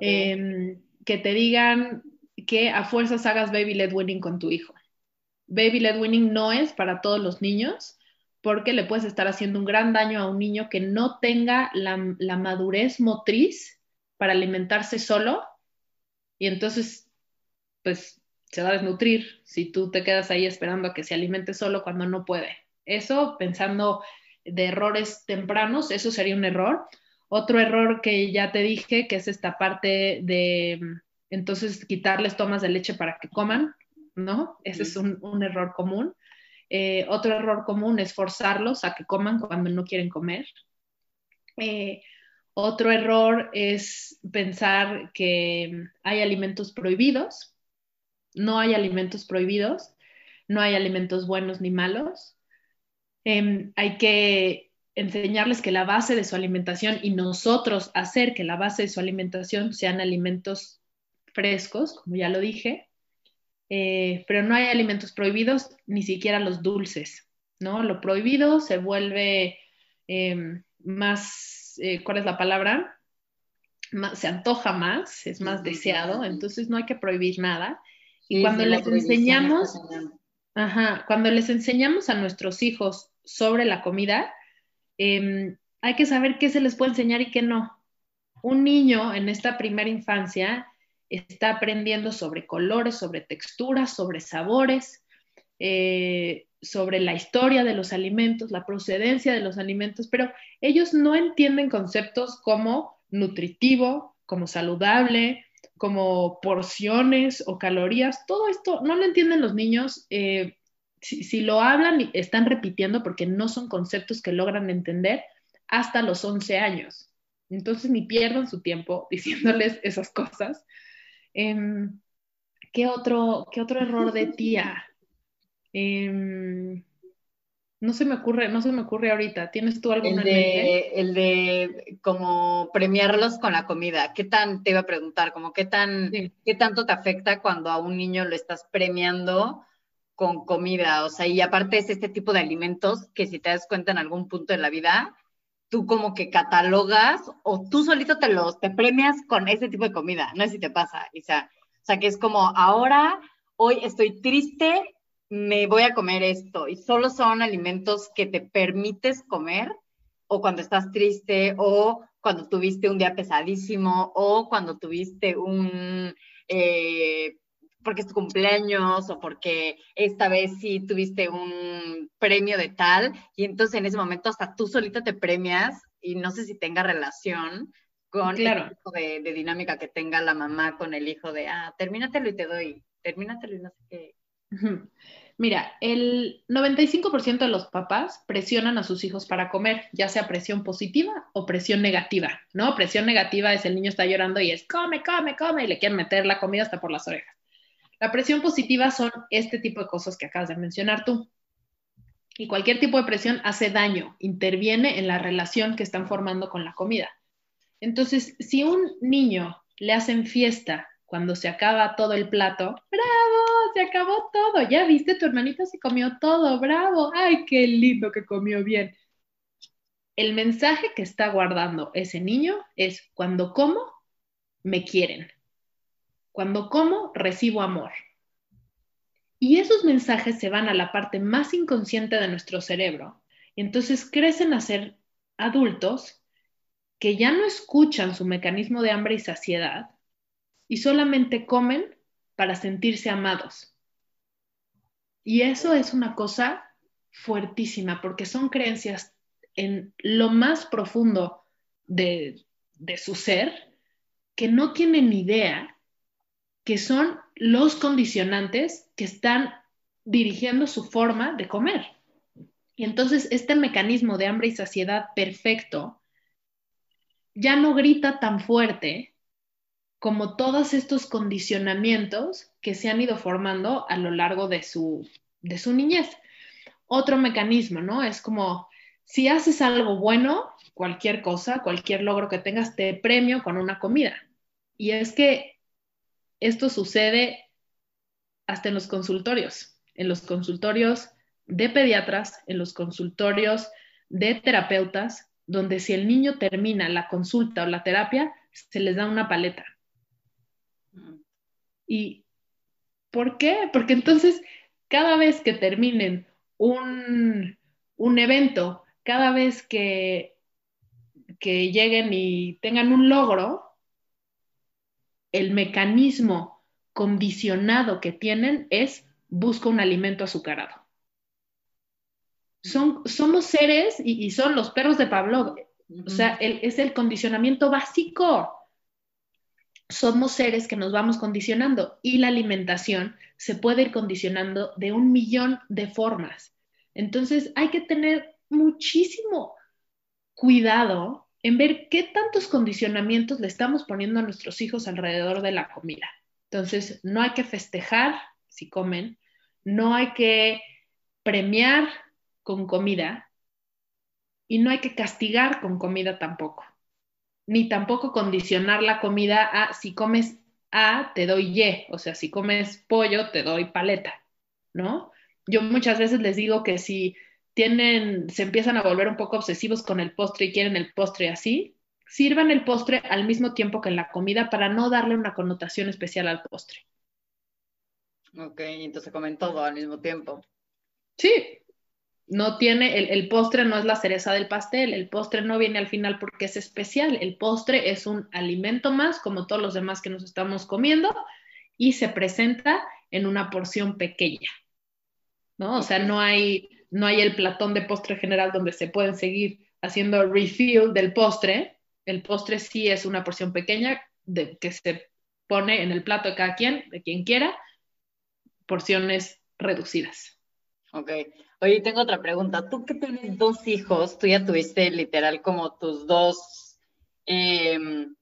B: em, que te digan que a fuerzas hagas baby led winning con tu hijo. Baby led winning no es para todos los niños porque le puedes estar haciendo un gran daño a un niño que no tenga la, madurez motriz para alimentarse solo y entonces, pues, se va a desnutrir si tú te quedas ahí esperando a que se alimente solo cuando no puede. Eso, pensando de errores tempranos, eso sería un error. Otro error que ya te dije, que es esta parte de, entonces, quitarles tomas de leche para que coman. ¿no? Ese es un, error común. Eh, otro error común es forzarlos a que coman cuando no quieren comer. Eh, otro error es pensar que hay alimentos prohibidos. No hay alimentos prohibidos, no hay alimentos buenos ni malos. Em, hay que enseñarles que la base de su alimentación y nosotros hacer que la base de su alimentación sean alimentos frescos, como ya lo dije, eh, pero no hay alimentos prohibidos, ni siquiera los dulces, ¿no? Lo prohibido se vuelve em, más, eh, ¿cuál es la palabra? se antoja más, es más deseado, entonces no hay que prohibir nada. Y cuando les enseñamos, ajá, cuando les enseñamos a nuestros hijos sobre la comida, Em, hay que saber qué se les puede enseñar y qué no. Un niño en esta primera infancia está aprendiendo sobre colores, sobre texturas, sobre sabores, eh, sobre la historia de los alimentos, la procedencia de los alimentos, pero ellos no entienden conceptos como nutritivo, como saludable, como porciones o calorías. Todo esto no lo entienden los niños. Eh, si, lo hablan, están repitiendo porque no son conceptos que logran entender hasta los 11 años. Entonces ni pierdan su tiempo (laughs) diciéndoles esas cosas. Em, ¿qué, otro, ¿Qué otro error de tía? Em, no se me ocurre, no se me ocurre ahorita. ¿Tienes tú alguna
A: el de, El de como premiarlos con la comida. ¿Qué tan, te iba a preguntar, como qué tan, qué tanto te afecta cuando a un niño lo estás premiando con comida, o sea, y aparte es este tipo de alimentos que si te das cuenta en algún punto de la vida, tú como que catalogas o tú solito te los, te premias con ese tipo de comida, no sé si te pasa, o sea, o sea, que es como ahora, hoy estoy triste, me voy a comer esto, y solo son alimentos que te permites comer, o cuando estás triste, o cuando tuviste un día pesadísimo, o cuando tuviste un... Eh, porque es tu cumpleaños o porque esta vez sí tuviste un premio de tal y entonces en ese momento hasta tú solita te premias y no sé si tenga relación con el tipo de, dinámica que tenga la mamá con el hijo de, ah, termínatelo y te doy, termínatelo y no sé qué.
B: Mira, el 95% de los papás presionan a sus hijos para comer, ya sea presión positiva o presión negativa, ¿no? Presión negativa es el niño está llorando y es come, come, come y le quieren meter la comida hasta por las orejas. La presión positiva son este tipo de cosas que acabas de mencionar tú. Y cualquier tipo de presión hace daño, interviene en la relación que están formando con la comida. Entonces, si un niño le hacen fiesta cuando se acaba todo el plato, bravo, se acabó todo, ya viste, tu hermanita se comió todo, bravo, ay, qué lindo que comió bien. El mensaje que está guardando ese niño es, cuando como, me quieren. Cuando como, recibo amor. Y esos mensajes se van a la parte más inconsciente de nuestro cerebro. Entonces crecen a ser adultos que ya no escuchan su mecanismo de hambre y saciedad y solamente comen para sentirse amados. Y eso es una cosa fuertísima porque son creencias en lo más profundo de, de su ser que no tienen idea que son los condicionantes que están dirigiendo su forma de comer. Y entonces este mecanismo de hambre y saciedad perfecto ya no grita tan fuerte como todos estos condicionamientos que se han ido formando a lo largo de su, de su niñez. Otro mecanismo, ¿no? Es como, si haces algo bueno, cualquier cosa, cualquier logro que tengas, te premio con una comida. Y es que esto sucede hasta en los consultorios, en los consultorios de pediatras, en los consultorios de terapeutas, donde si el niño termina la consulta o la terapia, se les da una paleta. ¿Y por qué? Porque entonces cada vez que terminen un, evento, cada vez que, que lleguen y tengan un logro, el mecanismo condicionado que tienen es busca un alimento azucarado. Son, somos seres y, son los perros de Pablo. O sea, es el condicionamiento básico. somos seres que nos vamos condicionando y la alimentación se puede ir condicionando de un millón de formas. Entonces hay que tener muchísimo cuidado en ver qué tantos condicionamientos le estamos poniendo a nuestros hijos alrededor de la comida. Entonces, no hay que festejar si comen, no hay que premiar con comida y no hay que castigar con comida tampoco, ni tampoco condicionar la comida a si comes A, te doy Y, o sea, si comes pollo, te doy paleta, ¿no? Yo muchas veces les digo que si tienen, se empiezan a volver un poco obsesivos con el postre y quieren el postre así, sirvan el postre al mismo tiempo que la comida para no darle una connotación especial al postre.
A: Ok, entonces comen todo al mismo tiempo.
B: Sí, no tiene, el, el, postre no es la cereza del pastel, el postre no viene al final porque es especial, el postre es un alimento más como todos los demás que nos estamos comiendo y se presenta en una porción pequeña, ¿no? O sea, no hay, no hay el platón de postre general donde se pueden seguir haciendo refill del postre, el postre sí es una porción pequeña de, que se pone en el plato de cada quien, de quien quiera, porciones reducidas.
A: Ok. Oye, tengo otra pregunta. Tú que tienes dos hijos, tú ya tuviste literal como tus dos em,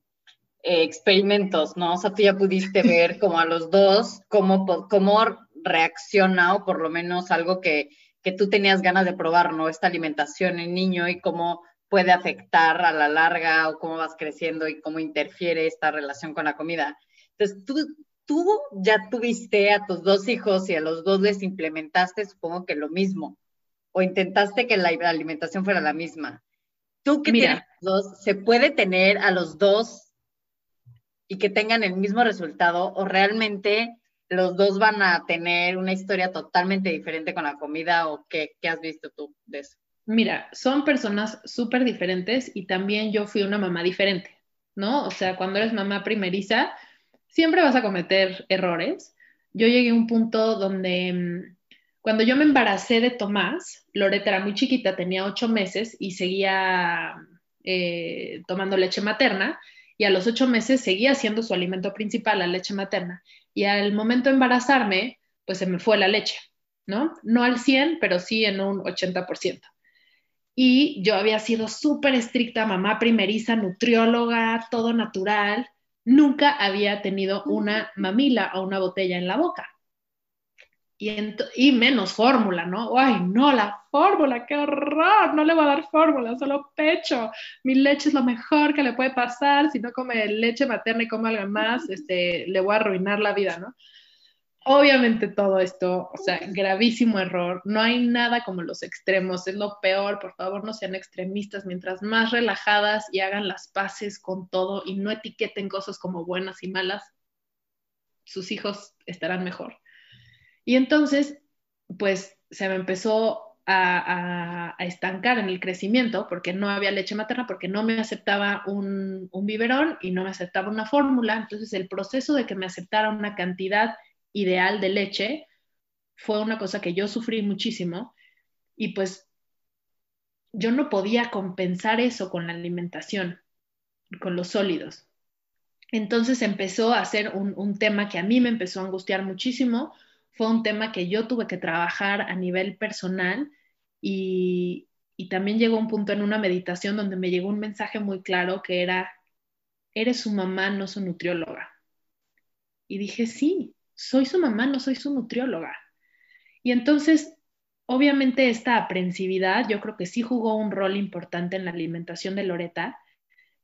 A: experimentos, ¿no? O sea, tú ya pudiste (laughs) ver como a los dos cómo, cómo reacciona o por lo menos algo que, que tú tenías ganas de probar, ¿no? Esta alimentación en niño y cómo puede afectar a la larga o cómo vas creciendo y cómo interfiere esta relación con la comida. Entonces, tú, tú ya tuviste a tus dos hijos y a los dos les implementaste, supongo que lo mismo, o intentaste que la alimentación fuera la misma. Tú que tienes dos, ¿se puede tener a los dos y que tengan el mismo resultado o realmente los dos van a tener una historia totalmente diferente con la comida o qué, has visto tú de eso?
B: Mira, son personas súper diferentes y también yo fui una mamá diferente, ¿no? O sea, cuando eres mamá primeriza, siempre vas a cometer errores. Yo llegué a un punto donde mm, cuando yo me embaracé de Tomás, Loreta era muy chiquita, tenía ocho meses y seguía eh, tomando leche materna y a los ocho meses seguía siendo su alimento principal, la leche materna. Y al momento de embarazarme, pues se me fue la leche, ¿no? No al 100, pero sí en un 80% y yo había sido súper estricta, mamá primeriza, nutrióloga, todo natural. Nunca había tenido una mamila o una botella en la boca. Y, menos fórmula, ¿no? Ay, no, la fórmula, qué horror, no le voy a dar fórmula, solo pecho. Mi leche es lo mejor que le puede pasar. Si no come leche materna y come algo más, este, le voy a arruinar la vida, ¿no? Obviamente todo esto, o sea, gravísimo error. No hay nada como los extremos, es lo peor. Por favor, no sean extremistas. Mientras más relajadas y hagan las paces con todo y no etiqueten cosas como buenas y malas, sus hijos estarán mejor. Y entonces, pues se me empezó a, estancar en el crecimiento porque no había leche materna, porque no me aceptaba un, un biberón y no me aceptaba una fórmula. Entonces, el proceso de que me aceptara una cantidad ideal de leche fue una cosa que yo sufrí muchísimo y pues yo no podía compensar eso con la alimentación, con los sólidos. Entonces empezó a ser un, tema que a mí me empezó a angustiar muchísimo, fue un tema que yo tuve que trabajar a nivel personal y, también llegó un punto en una meditación donde me llegó un mensaje muy claro que era, eres su mamá, no su nutrióloga. Y dije, sí, soy su mamá, no soy su nutrióloga. Y entonces, obviamente esta aprensividad yo creo que sí jugó un rol importante en la alimentación de Loreta.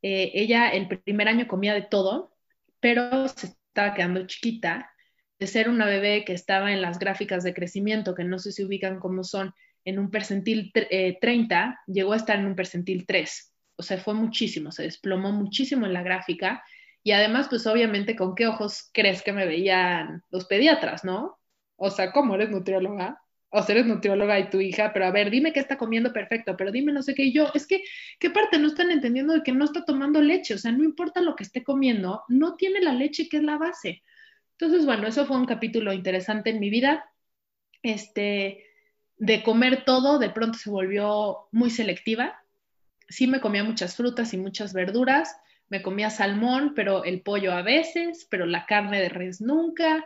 B: Eh, ella el primer año comía de todo, pero se estaba quedando chiquita. De ser una bebé que estaba en las gráficas de crecimiento, que no sé si ubican cómo son, en un percentil 30, eh, llegó a estar en un percentil 3. O sea, fue muchísimo, se desplomó muchísimo en la gráfica y además, pues obviamente, ¿con qué ojos crees que me veían los pediatras, no? O sea, ¿cómo eres nutrióloga? O sea, eres nutrióloga y tu hija, pero a ver, dime qué está comiendo perfecto, pero dime no sé qué. Y yo, es que, ¿qué parte no están entendiendo de que no está tomando leche? O sea, no importa lo que esté comiendo, no tiene la leche que es la base. Entonces, bueno, eso fue un capítulo interesante en mi vida. Este, de comer todo, de pronto se volvió muy selectiva. Sí me comía muchas frutas y muchas verduras, me comía salmón, pero el pollo a veces, pero la carne de res nunca.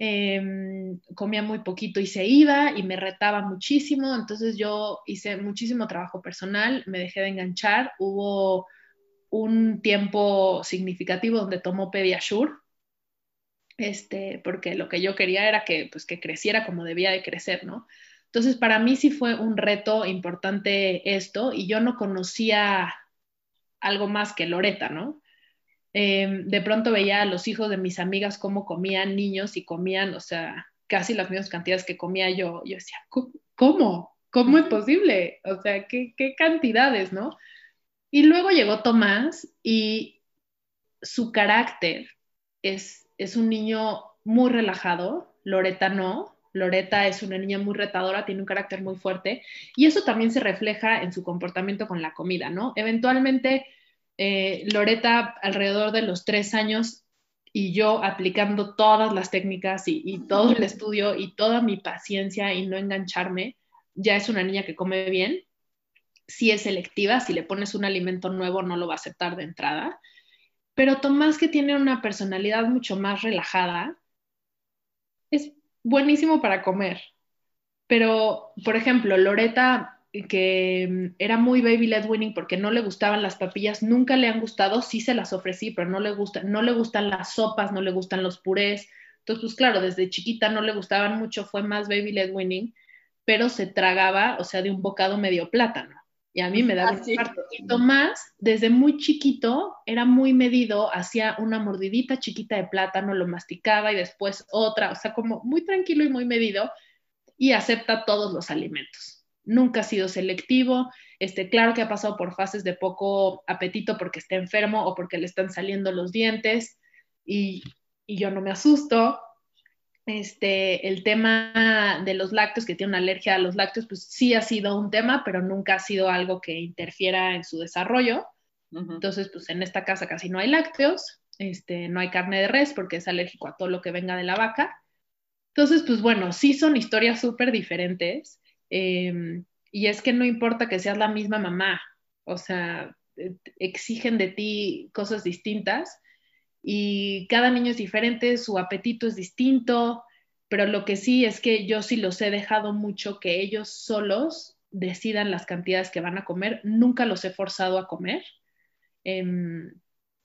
B: Em, comía muy poquito y se iba y me retaba muchísimo. Entonces yo hice muchísimo trabajo personal, me dejé de enganchar. Hubo un tiempo significativo donde tomó Pediasure, este, porque lo que yo quería era que, pues, que creciera como debía de crecer, ¿no? Entonces, para mí sí fue un reto importante esto y yo no conocía algo más que Loreta, ¿no? Em, de pronto veía a los hijos de mis amigas cómo comían niños y comían, o sea, casi las mismas cantidades que comía yo. Yo decía, ¿cómo? ¿Cómo es posible? O sea, ¿qué, qué cantidades, no? Y luego llegó Tomás y su carácter es, es un niño muy relajado, Loreta no, Loreta es una niña muy retadora, tiene un carácter muy fuerte y eso también se refleja en su comportamiento con la comida, ¿no? Eventualmente, eh, Loreta alrededor de los tres años y yo aplicando todas las técnicas y, todo el estudio y toda mi paciencia y no engancharme, ya es una niña que come bien, si es selectiva, si le pones un alimento nuevo no lo va a aceptar de entrada, pero Tomás que tiene una personalidad mucho más relajada, es buenísimo para comer. Pero, por ejemplo, Loreta, que mm, era muy baby led winning porque no le gustaban las papillas, nunca le han gustado, sí se las ofrecí, pero no le, gusta, no le gustan las sopas, no le gustan los purés. Entonces, pues claro, desde chiquita no le gustaban mucho, fue más baby led winning, pero se tragaba, o sea, de un bocado medio plátano y a mí me daba un infarto. Tomás, desde muy chiquito, era muy medido, hacía una mordidita chiquita de plátano, lo masticaba y después otra, o sea, como muy tranquilo y muy medido y acepta todos los alimentos. Nunca ha sido selectivo, este, claro que ha pasado por fases de poco apetito porque está enfermo o porque le están saliendo los dientes y, y yo no me asusto, este, el tema de los lácteos, que tiene una alergia a los lácteos, pues sí ha sido un tema, pero nunca ha sido algo que interfiera en su desarrollo. Entonces, pues en esta casa casi no hay lácteos, este, no hay carne de res porque es alérgico a todo lo que venga de la vaca. Entonces, pues bueno, sí son historias súper diferentes. Em, y es que no importa que seas la misma mamá, o sea, eh, exigen de ti cosas distintas y cada niño es diferente, su apetito es distinto, pero lo que sí es que yo sí los he dejado mucho que ellos solos decidan las cantidades que van a comer, nunca los he forzado a comer. Em,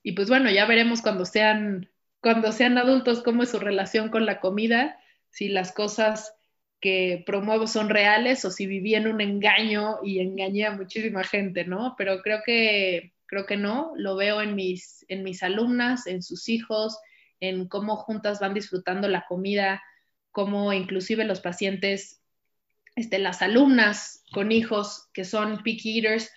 B: y pues bueno, ya veremos cuando sean, cuando sean adultos cómo es su relación con la comida, si las cosas que promuevo son reales o si viví en un engaño y engañé a muchísima gente, ¿no? Pero creo que creo que no, lo veo en mis, en mis alumnas, en sus hijos, en cómo juntas van disfrutando la comida, cómo inclusive los pacientes, este, las alumnas con hijos que son picky eaters,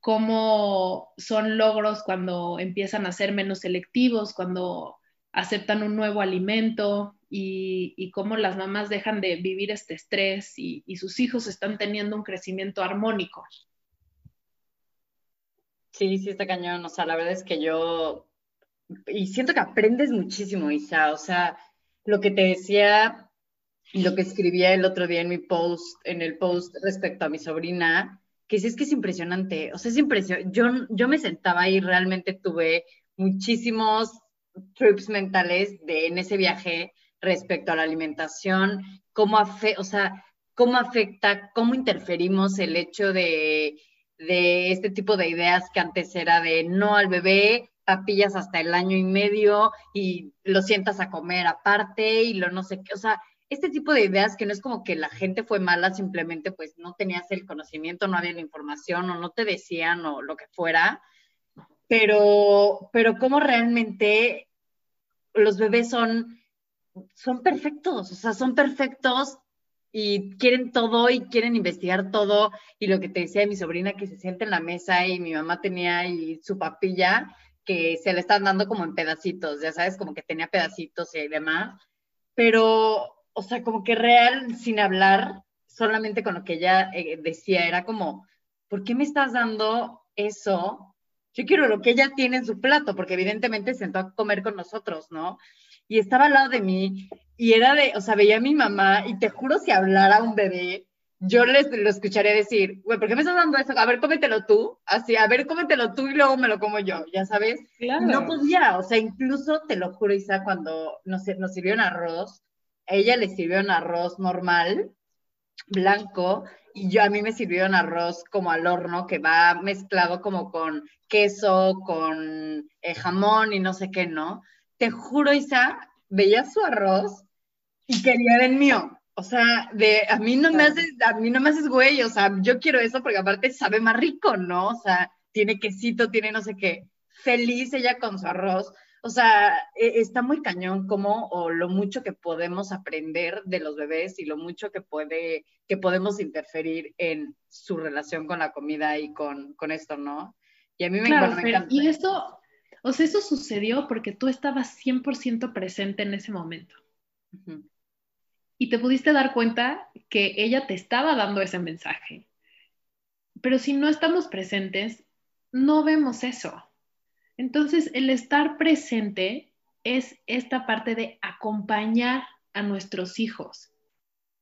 B: cómo son logros cuando empiezan a ser menos selectivos, cuando aceptan un nuevo alimento y, cómo las mamás dejan de vivir este estrés y, y sus hijos están teniendo un crecimiento armónico.
A: Sí, sí, está cañón. O sea, la verdad es que yo. Y siento que aprendes muchísimo, Isa. O sea, lo que te decía y lo que escribía el otro día en mi post, en el post respecto a mi sobrina, que sí es que es impresionante. O sea, es impresionante. Yo, yo me sentaba y realmente tuve muchísimos trips mentales de, en ese viaje respecto a la alimentación, cómo, o sea, cómo afecta, cómo interferimos el hecho de de este tipo de ideas que antes era de no al bebé, papillas hasta el año y medio y lo sientas a comer aparte y lo no sé qué, o sea, este tipo de ideas que no es como que la gente fue mala, simplemente pues no tenías el conocimiento, no había la información o no te decían o lo que fuera, pero, pero cómo realmente los bebés son, son perfectos, o sea, son perfectos y quieren todo y quieren investigar todo. Y lo que te decía de mi sobrina, que se siente en la mesa y mi mamá tenía ahí su papilla, que se le están dando como en pedacitos, ya sabes, como que tenía pedacitos y demás. Pero, o sea, como que real, sin hablar, solamente con lo que ella eh, decía, era como, ¿por qué me estás dando eso? Yo quiero lo que ella tiene en su plato, porque evidentemente se sentó a comer con nosotros, ¿no? Y estaba al lado de mí y era de, o sea, veía a mi mamá y te juro si hablara un bebé, yo les lo escucharía decir, güey, ¿por qué me estás dando eso? A ver, cómetelo tú, así, a ver, cómetelo tú y luego me lo como yo, ya sabes. Claro. No podía, o sea, incluso te lo juro, Isa, cuando nos, nos sirvieron arroz, a ella le sirvieron arroz normal, blanco, y yo a mí me sirvieron arroz como al horno, que va mezclado como con queso, con eh, jamón y no sé qué, ¿no? Te juro, Isa, veía su arroz y quería el mío. O sea, de a mí no me haces, a mí no me haces güey, o sea, yo quiero eso porque aparte sabe más rico, ¿no? O sea, tiene quesito, tiene no sé qué. Feliz ella con su arroz. O sea, e, está muy cañón como o lo mucho que podemos aprender de los bebés y lo mucho que puede que podemos interferir en su relación con la comida y con, con esto, ¿no? Y a mí me, encanta.
B: Y eso, o sea, eso sucedió porque tú estabas 100% presente en ese momento y te pudiste dar cuenta que ella te estaba dando ese mensaje. Pero si no estamos presentes, no vemos eso. Entonces, el estar presente es esta parte de acompañar a nuestros hijos.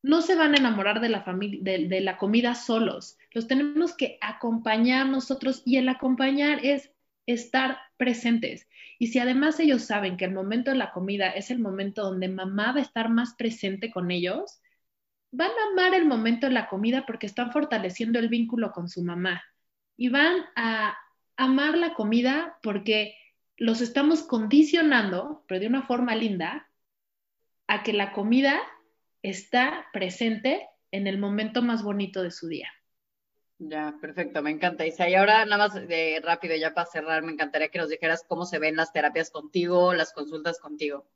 B: No se van a enamorar de la familia, de, la comida solos. Los tenemos que acompañar nosotros y el acompañar es estar presentes. Y si además ellos saben que el momento de la comida es el momento donde mamá va a estar más presente con ellos, van a amar el momento de la comida porque están fortaleciendo el vínculo con su mamá. Y van a amar la comida porque los estamos condicionando, pero de una forma linda, a que la comida está presente en el momento más bonito de su día.
A: Ya, perfecto, me encanta. Isa, y ahora nada más de rápido, ya para cerrar, me encantaría que nos dijeras cómo se ven las terapias contigo, las consultas contigo.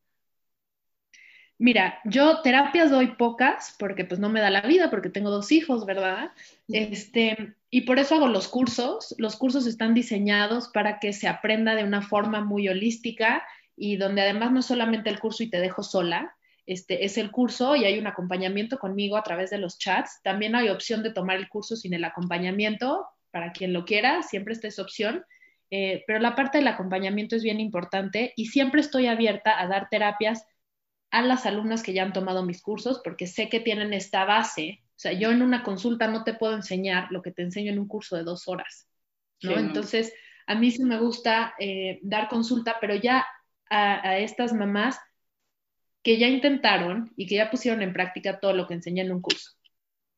B: Mira, yo terapias doy pocas porque pues no me da la vida, porque tengo dos hijos, ¿verdad? Este, y por eso hago los cursos. Los cursos están diseñados para que se aprenda de una forma muy holística y donde además no solamente el curso y te dejo sola, este, es el curso y hay un acompañamiento conmigo a través de los chats. También hay opción de tomar el curso sin el acompañamiento, para quien lo quiera, siempre está esa opción. Eh, pero la parte del acompañamiento es bien importante y siempre estoy abierta a dar terapias a las alumnas que ya han tomado mis cursos porque sé que tienen esta base. O sea, yo en una consulta no te puedo enseñar lo que te enseño en un curso de dos horas, ¿no? Entonces, a mí sí me gusta eh, dar consulta, pero ya a, a estas mamás que ya intentaron y que ya pusieron en práctica todo lo que enseñé en un curso.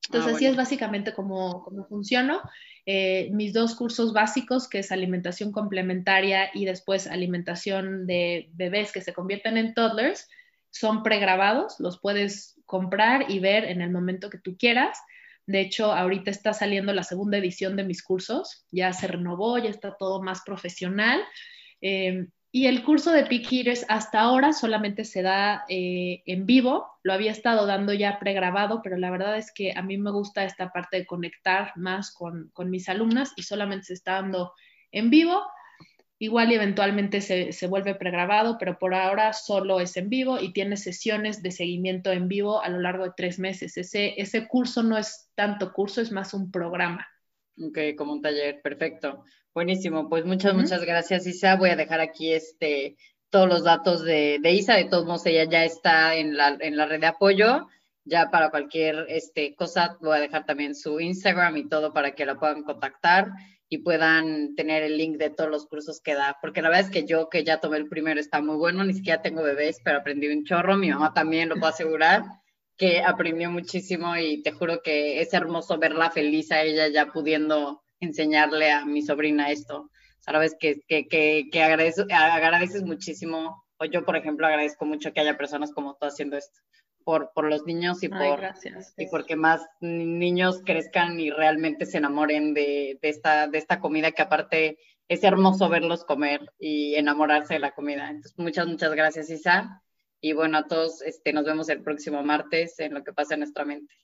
B: Entonces, ah, así es básicamente como, como funciono. Eh, mis dos cursos básicos, que es alimentación complementaria y después alimentación de bebés que se convierten en toddlers, son pregrabados, los puedes comprar y ver en el momento que tú quieras. De hecho, ahorita está saliendo la segunda edición de mis cursos, ya se renovó, ya está todo más profesional. Eh, y el curso de Peak Eaters hasta ahora solamente se da eh, en vivo, lo había estado dando ya pregrabado, pero la verdad es que a mí me gusta esta parte de conectar más con, mis alumnas y solamente se está dando en vivo. Igual y eventualmente se, se, vuelve pregrabado, pero por ahora solo es en vivo y tiene sesiones de seguimiento en vivo a lo largo de tres meses. Ese, ese curso no es tanto curso, es más un programa.
A: Ok, como un taller, perfecto. Buenísimo, pues muchas, muchas gracias, Isa. Voy a dejar aquí este todos los datos de, Isa. De todos modos, ella ya está en la, en la red de apoyo. Ya para cualquier este, cosa, voy a dejar también su Instagram y todo para que la puedan contactar y puedan tener el link de todos los cursos que da. Porque la verdad es que yo, que ya tomé el primero, está muy bueno. Ni siquiera tengo bebés, pero aprendí un chorro. Mi mamá también lo puedo asegurar que aprendió muchísimo y te juro que es hermoso verla feliz a ella ya pudiendo enseñarle a mi sobrina esto. Sabes que, que, que, que agradeces muchísimo, o yo, por ejemplo, agradezco mucho que haya personas como tú haciendo esto, por, por los niños y, por, y porque más niños crezcan y realmente se enamoren de, de, esta, de esta comida que aparte es hermoso verlos comer y enamorarse de la comida. Entonces, muchas, muchas gracias, Isa. Y bueno, a todos, este, nos vemos el próximo martes en lo que pasa en nuestra mente.